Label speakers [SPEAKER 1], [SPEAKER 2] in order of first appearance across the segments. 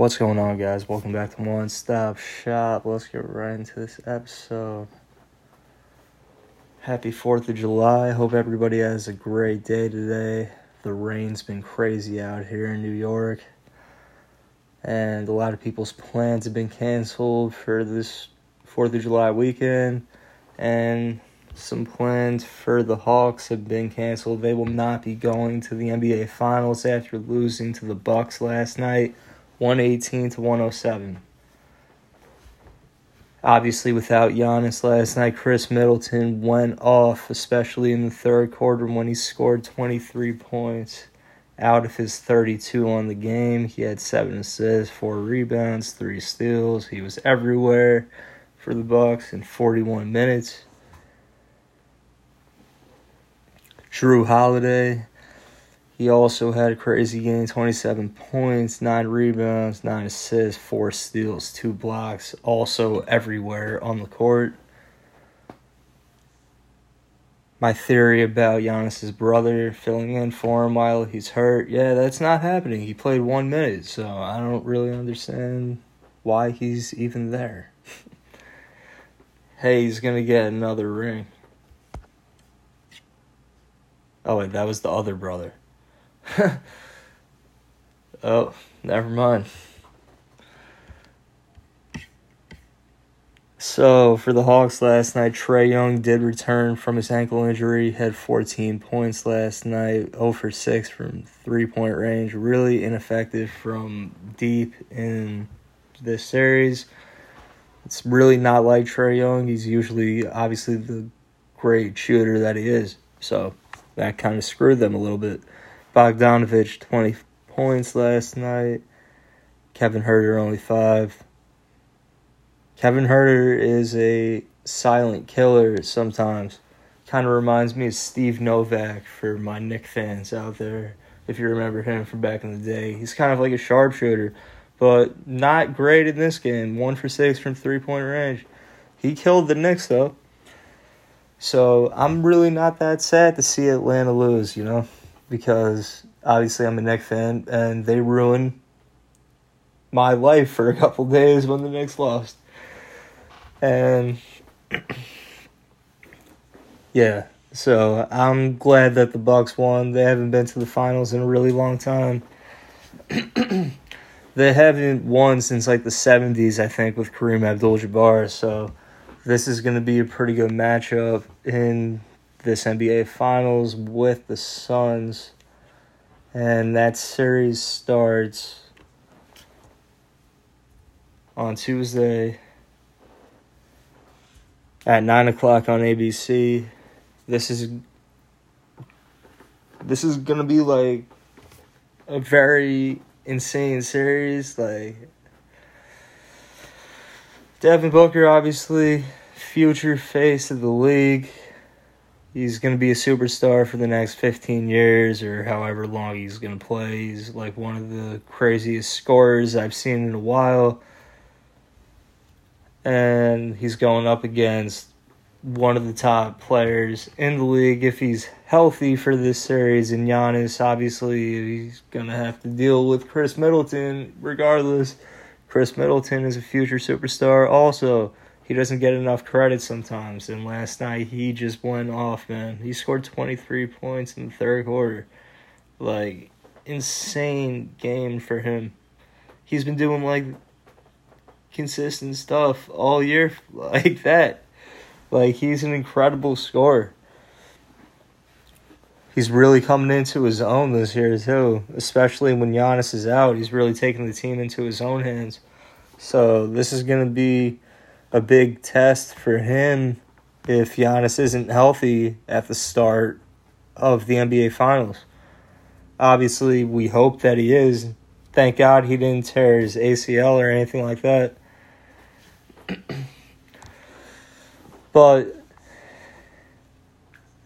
[SPEAKER 1] What's going on, guys? Welcome back to One Stop Shop. Let's get right into this episode. Happy 4th of July. Hope everybody has a great day today. The rain's been crazy out here in New York, and a lot of people's plans have been canceled for this 4th of July weekend, and some plans for the Hawks have been canceled. They will not be going to the NBA Finals after losing to the Bucks last night, 118 to 107. Obviously, without Giannis last night, Khris Middleton went off, especially in the third quarter when he scored 23 points out of his 32 on the game. He had seven assists, four rebounds, three steals. He was everywhere for the Bucks in 41 minutes. Jrue Holiday, he also had a crazy game 27 points, 9 rebounds, 9 assists, 4 steals, 2 blocks, also everywhere on the court. My theory about Giannis's brother filling in for him while he's hurt, yeah, that's not happening. He played one minute, so I don't really understand why he's even there. hey, he's gonna get another ring. Oh wait, that was the other brother. oh, never mind. So for the Hawks last night, Trae Young did return from his ankle injury. Had 14 points last night, 0 for 6 from three point range. Really ineffective from deep in this series. It's really not like Trae Young. He's usually obviously the great shooter that he is. So that kind of screwed them a little bit. Bogdanovich, 20 points last night. Kevin Huerter, only five. Kevin Huerter is a silent killer sometimes. Kind of reminds me of Steve Novak for my Knick fans out there, if you remember him from back in the day. He's kind of like a sharpshooter, but not great in this game. One for six from three point range. He killed the Knicks, though. So I'm really not that sad to see Atlanta lose, you know, because obviously I'm a Knicks fan and they ruined my life for a couple days when the Knicks lost. And yeah, so I'm glad that the Bucks won. They haven't been to the finals in a really long time. they haven't won since like the 70s, I think, with Kareem Abdul-Jabbar. So this is going to be a pretty good matchup in this NBA Finals with the Suns. And that series starts on Tuesday at 9 o'clock on ABC. This is this is gonna be like a very insane series. Like Devin Booker, obviously, future face of the league. He's going to be a superstar for the next 15 years or however long he's going to play. He's like one of the craziest scorers I've seen in a while. And he's going up against one of the top players in the league if he's healthy for this series. And Giannis, obviously, he's going to have to deal with Khris Middleton regardless. Khris Middleton is a future superstar. Also, he doesn't get enough credit sometimes. And last night he just went off, man. He scored 23 points in the third quarter. Like, insane game for him. He's been doing like consistent stuff all year like that. Like, he's an incredible scorer he's really coming into his own this year too. Especially when Giannis is out, he's really taking the team into his own hands. So this is going to be a big test for him if Giannis isn't healthy at the start of the NBA Finals. Obviously, we hope that he is. Thank God he didn't tear his ACL or anything like that. but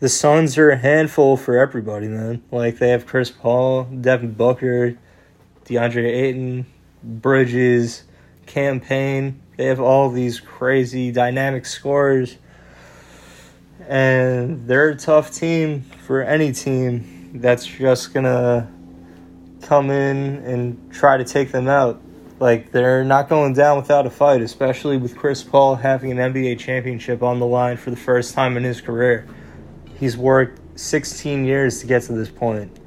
[SPEAKER 1] the Suns are a handful for everybody, man. Like they have Chris Paul, Devin Booker, DeAndre Ayton, Bridges, Cam Payne. They have all these crazy dynamic scorers. And they're a tough team for any team that's just gonna come in and try to take them out. Like they're not going down without a fight, especially with Chris Paul having an NBA championship on the line for the first time in his career. He's worked 16 years to get to this point.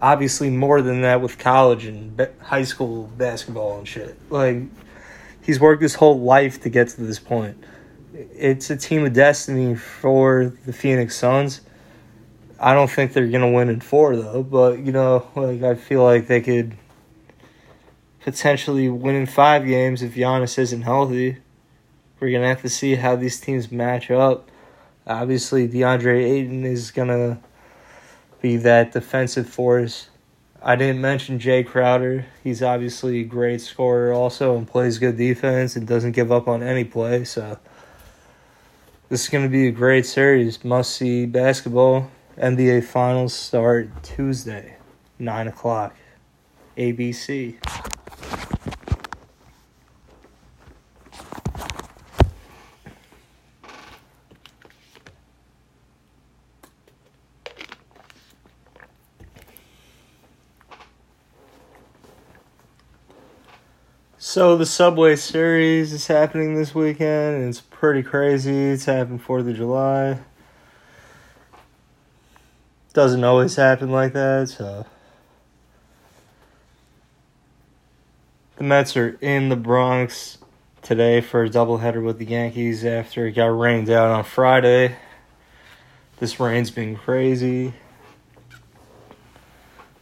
[SPEAKER 1] Obviously, more than that with college and high school basketball and shit. Like, he's worked his whole life to get to this point. It's a team of destiny for the Phoenix Suns. I don't think they're gonna win in four though, but you know, like I feel like they could potentially win in five games if Giannis isn't healthy. We're gonna have to see how these teams match up. Obviously, DeAndre Ayton is gonna be that defensive force. I didn't mention Jae Crowder. He's obviously a great scorer also and plays good defense and doesn't give up on any play. So this is going to be a great series. Must see basketball. NBA Finals start Tuesday, 9 o'clock. ABC. So the Subway Series is happening this weekend, and it's pretty crazy. It's happening Fourth of July. Doesn't always happen like that, so the Mets are in the Bronx today for a doubleheader with the Yankees after it got rained out on Friday. This rain's been crazy.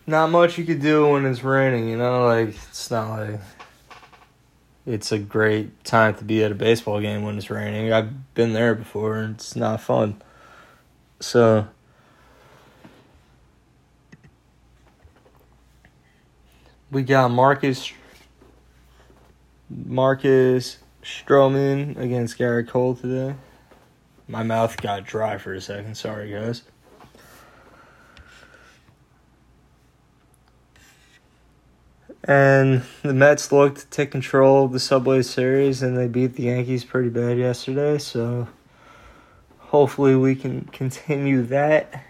[SPEAKER 1] Not much you could do when it's raining, you know, like it's not like it's a great time to be at a baseball game when it's raining. I've been there before and it's not fun. So we got Marcus Marcus Stroman against Gerrit Cole today. My mouth got dry for a second. Sorry, guys. And the Mets looked to take control of the Subway Series, and they beat the Yankees pretty bad yesterday. So hopefully we can continue that.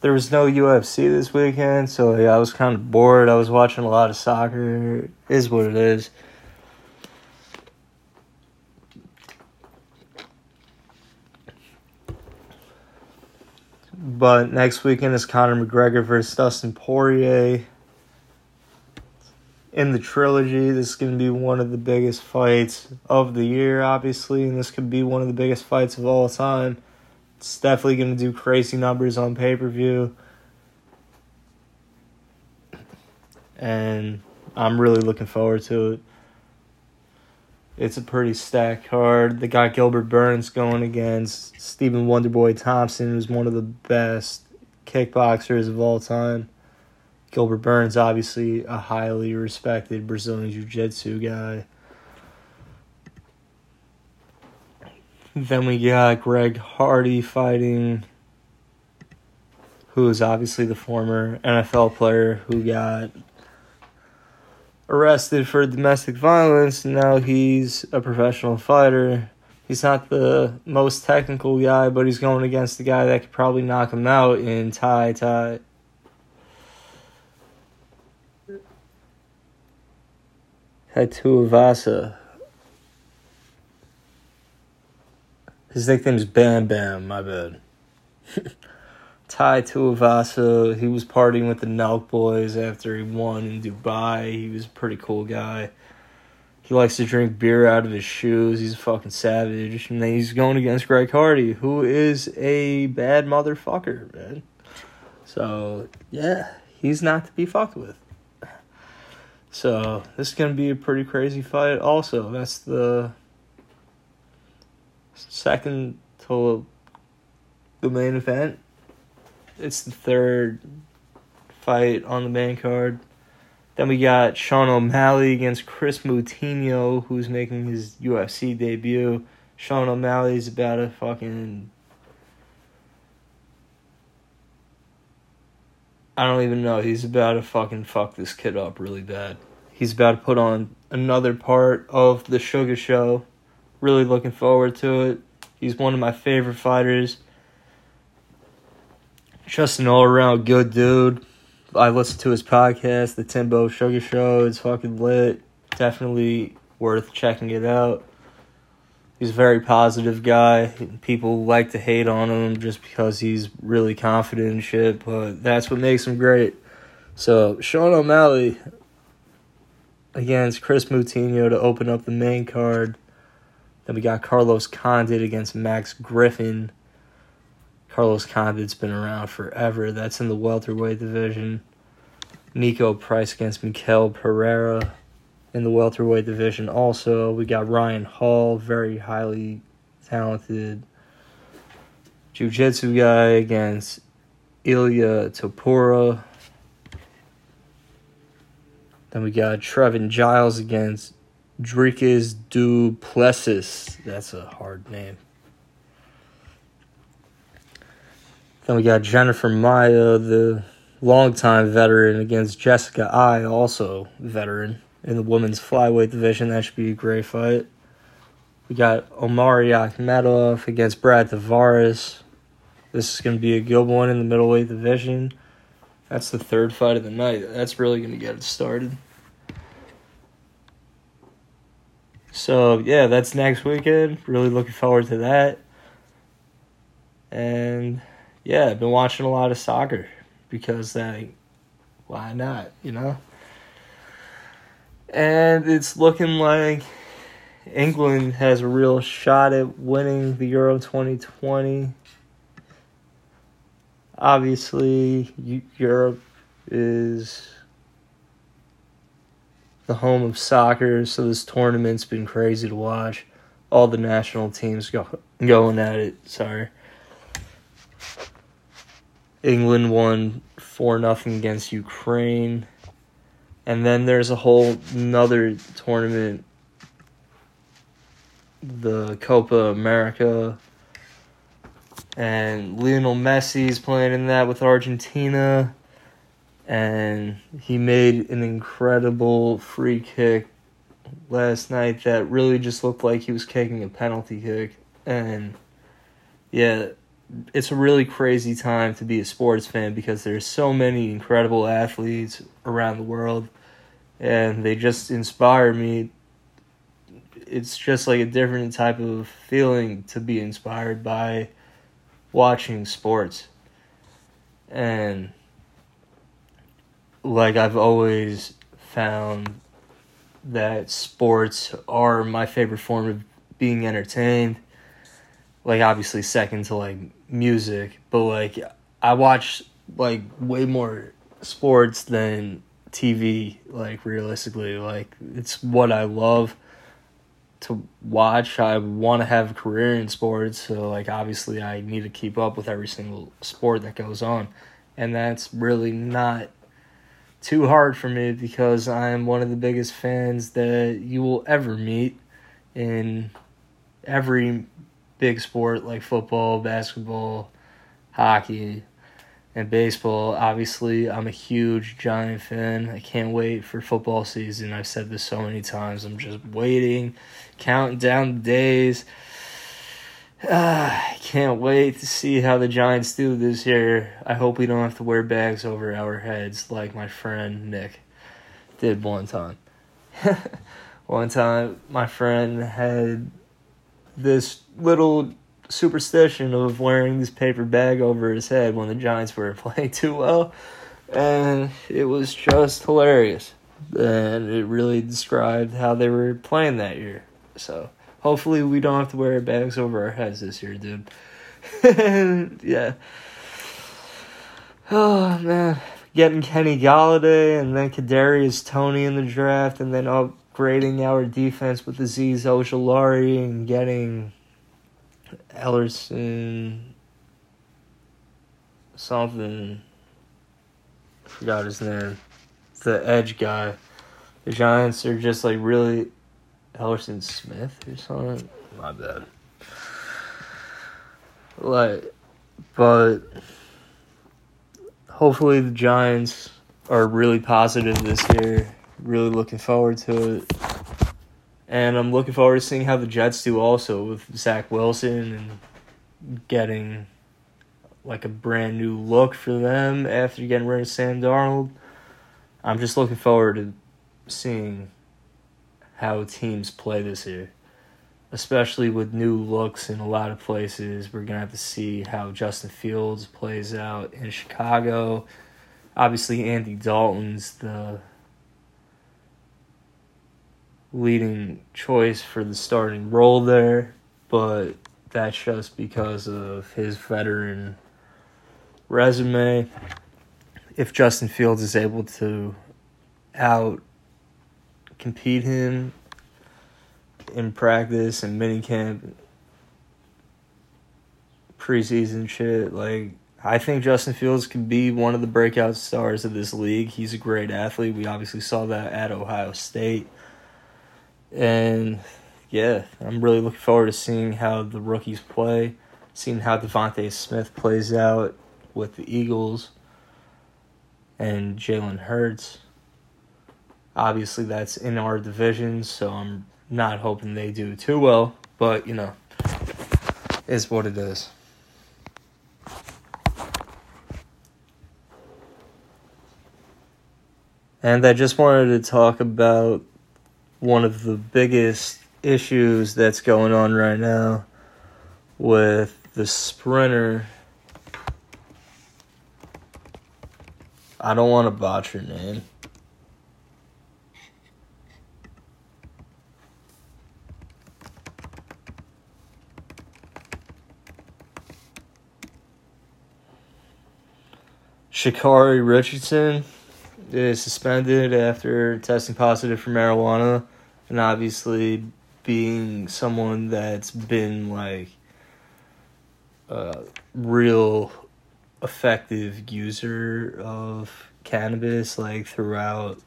[SPEAKER 1] There was no UFC this weekend, so yeah, I was kind of bored. I was watching a lot of soccer. It is what it is. But next weekend is Conor McGregor versus Dustin Poirier. In the trilogy, this is going to be one of the biggest fights of the year, obviously, and this could be one of the biggest fights of all time. It's definitely going to do crazy numbers on pay per view. And I'm really looking forward to it. It's a pretty stacked card. They got Gilbert Burns going against Stephen Wonderboy Thompson, who's one of the best kickboxers of all time. Gilbert Burns, obviously a highly respected Brazilian Jiu Jitsu guy. Then we got Greg Hardy fighting, who is obviously the former NFL player who got arrested for domestic violence. Now he's a professional fighter. He's not the most technical guy, but he's going against the guy that could probably knock him out in Tai Tai. Tuivasa. His nickname's Bam Bam, my bad. Tai Tuivasa, he was partying with the Nelk boys after he won in Dubai. He was a pretty cool guy. He likes to drink beer out of his shoes. He's a fucking savage. And he's going against Greg Hardy, who is a bad motherfucker, man. So, yeah, he's not to be fucked with. So, this is going to be a pretty crazy fight, also. That's the second to the main event. It's the third fight on the main card. Then we got Sean O'Malley against Kris Moutinho, who's making his UFC debut. Sean O'Malley's about to fucking. I don't even know. He's about to fucking fuck this kid up really bad. He's about to put on another part of the Sugar Show. Really looking forward to it. He's one of my favorite fighters. Just an all around good dude. I listened to his podcast, The Timbo Sugar Show. It's fucking lit. Definitely worth checking it out. He's a very positive guy. People like to hate on him just because he's really confident and shit, but that's what makes him great. So, Sean O'Malley against Kris Moutinho to open up the main card. Then we got Carlos Condit against Max Griffin. Carlos Condit's been around forever. That's in the welterweight division. Niko Price against Mikel Pereira in the welterweight division. Also, we got Ryan Hall, very highly talented jiu-jitsu guy against Ilya Topuria. Then we got Trevin Giles against Dricus Du Plessis. That's a hard name. Then we got Jennifer Maia, the longtime veteran, against Jessica Eye, also veteran in the women's flyweight division. That should be a great fight. We got Omari Akhmedov against Brad Tavares. This is going to be a good one in the middleweight division. That's the third fight of the night. That's really going to get it started. So, yeah, that's next weekend. Really looking forward to that. And, yeah, I've been watching a lot of soccer because, that, why not, you know? And it's looking like England has a real shot at winning the Euro 2020. Obviously, Europe is the home of soccer, so this tournament's been crazy to watch. All the national teams go going at it. Sorry. England won four nothing against Ukraine. And then there's a whole another tournament, the Copa America. And Lionel Messi's playing in that with Argentina. And he made an incredible free kick last night that really just looked like he was kicking a penalty kick. And yeah, it's a really crazy time to be a sports fan because there's so many incredible athletes around the world and they just inspire me. It's just like a different type of feeling to be inspired by watching sports. And like I've always found that sports are my favorite form of being entertained like obviously second to like music, but like I watch like way more sports than TV. Like realistically, like it's what I love to watch. I want to have a career in sports, so like obviously I need to keep up with every single sport that goes on, and that's really not too hard for me because I'm one of the biggest fans that you will ever meet in every big sport like football, basketball, hockey, and baseball. Obviously, I'm a huge Giant fan. I can't wait for football season. I've said this so many times. I'm just waiting, counting down the days. I can't wait to see how the Giants do this year. I hope we don't have to wear bags over our heads like my friend Nick did one time. one time, my friend had this little superstition of wearing this paper bag over his head when the Giants were playing too well. And it was just hilarious. And it really described how they were playing that year. So hopefully we don't have to wear bags over our heads this year, dude. yeah. Oh man. Getting Kenny Golladay and then Kadarius Toney in the draft and then upgrading our defense with Azeez Ojulari and getting Elerson something. I forgot his name. The edge guy. The Giants are just like really Elerson Smith or something. My bad. Like, but hopefully the Giants are really positive this year. Really looking forward to it. And I'm looking forward to seeing how the Jets do also with Zach Wilson and getting like a brand new look for them after getting rid of Sam Darnold. I'm just looking forward to seeing how teams play this year, especially with new looks in a lot of places. We're going to have to see how Justin Fields plays out in Chicago. Obviously, Andy Dalton's the leading choice for the starting role there, but that's just because of his veteran resume. If Justin Fields is able to out compete him in practice and minicamp, preseason shit, like I think Justin Fields can be one of the breakout stars of this league. He's a great athlete. We obviously saw that at Ohio State. And yeah, I'm really looking forward to seeing how the rookies play, seeing how DeVonta Smith plays out with the Eagles and Jalen Hurts. Obviously, that's in our division, so I'm not hoping they do too well, but you know, it's what it is. And I just wanted to talk about one of the biggest issues that's going on right now with the sprinter. I don't want to botch her name. Sha'Carri Richardson is suspended after testing positive for marijuana and obviously being someone that's been like a real effective user of cannabis like throughout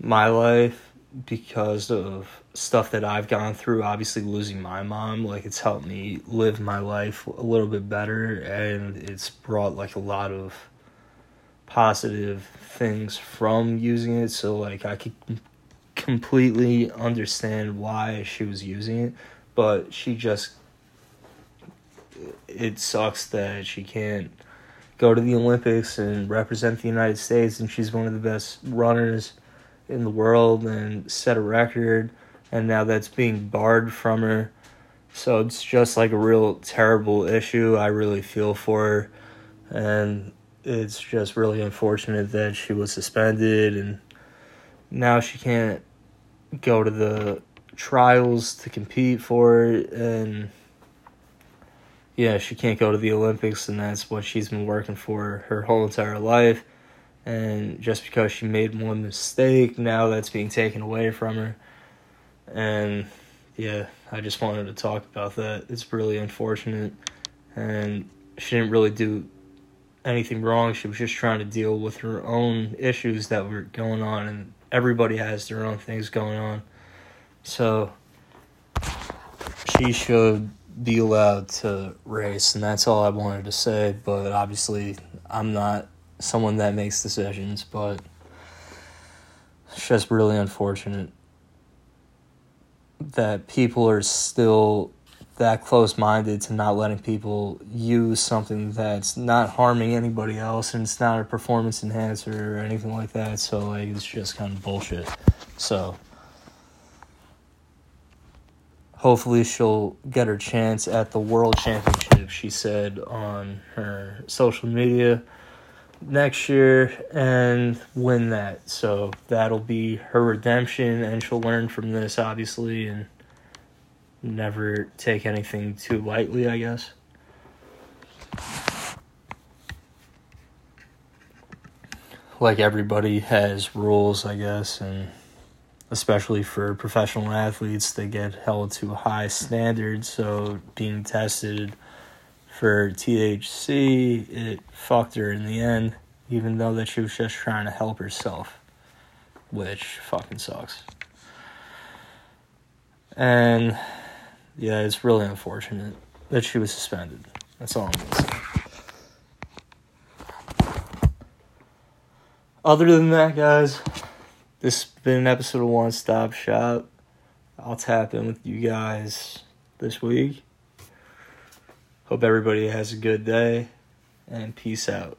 [SPEAKER 1] my life because of stuff that I've gone through obviously losing my mom like it's helped me live my life a little bit better and it's brought like a lot of positive things from using it. So like I could completely understand why she was using it, but she just it sucks that she can't go to the Olympics and represent the United States and she's one of the best runners in the world and set a record and now that's being barred from her. So it's just like a real terrible issue. I really feel for her and it's just really unfortunate that she was suspended and now she can't go to the trials to compete for it and yeah she can't go to the olympics and that's what she's been working for her whole entire life. And just because she made one mistake now that's being taken away from her. And yeah i just wanted to talk about that. It's really unfortunate. And she didn't really do anything wrong. She was just trying to deal with her own issues that were going on and everybody has their own things going on. So she should be allowed to race, and that's all I wanted to say. But obviously, I'm not someone that makes decisions, but it's just really unfortunate that people are still that close minded to not letting people use something that's not harming anybody else and it's not a performance enhancer or anything like that. So like it's just kind of bullshit. So hopefully she'll get her chance at the world championship, she said on her social media next year and win that. So that'll be her redemption and she'll learn from this obviously and never take anything too lightly, I guess. Like everybody has rules, I guess, and especially for professional athletes, they get held to high standard. So being tested for THC, it fucked her in the end, even though that she was just trying to help herself, which fucking sucks. And yeah, it's really unfortunate that she was suspended. That's all I'm gonna say. Other than that, guys, this has been an episode of One Stop Shop. I'll tap in with you guys this week. Hope everybody has a good day and peace out.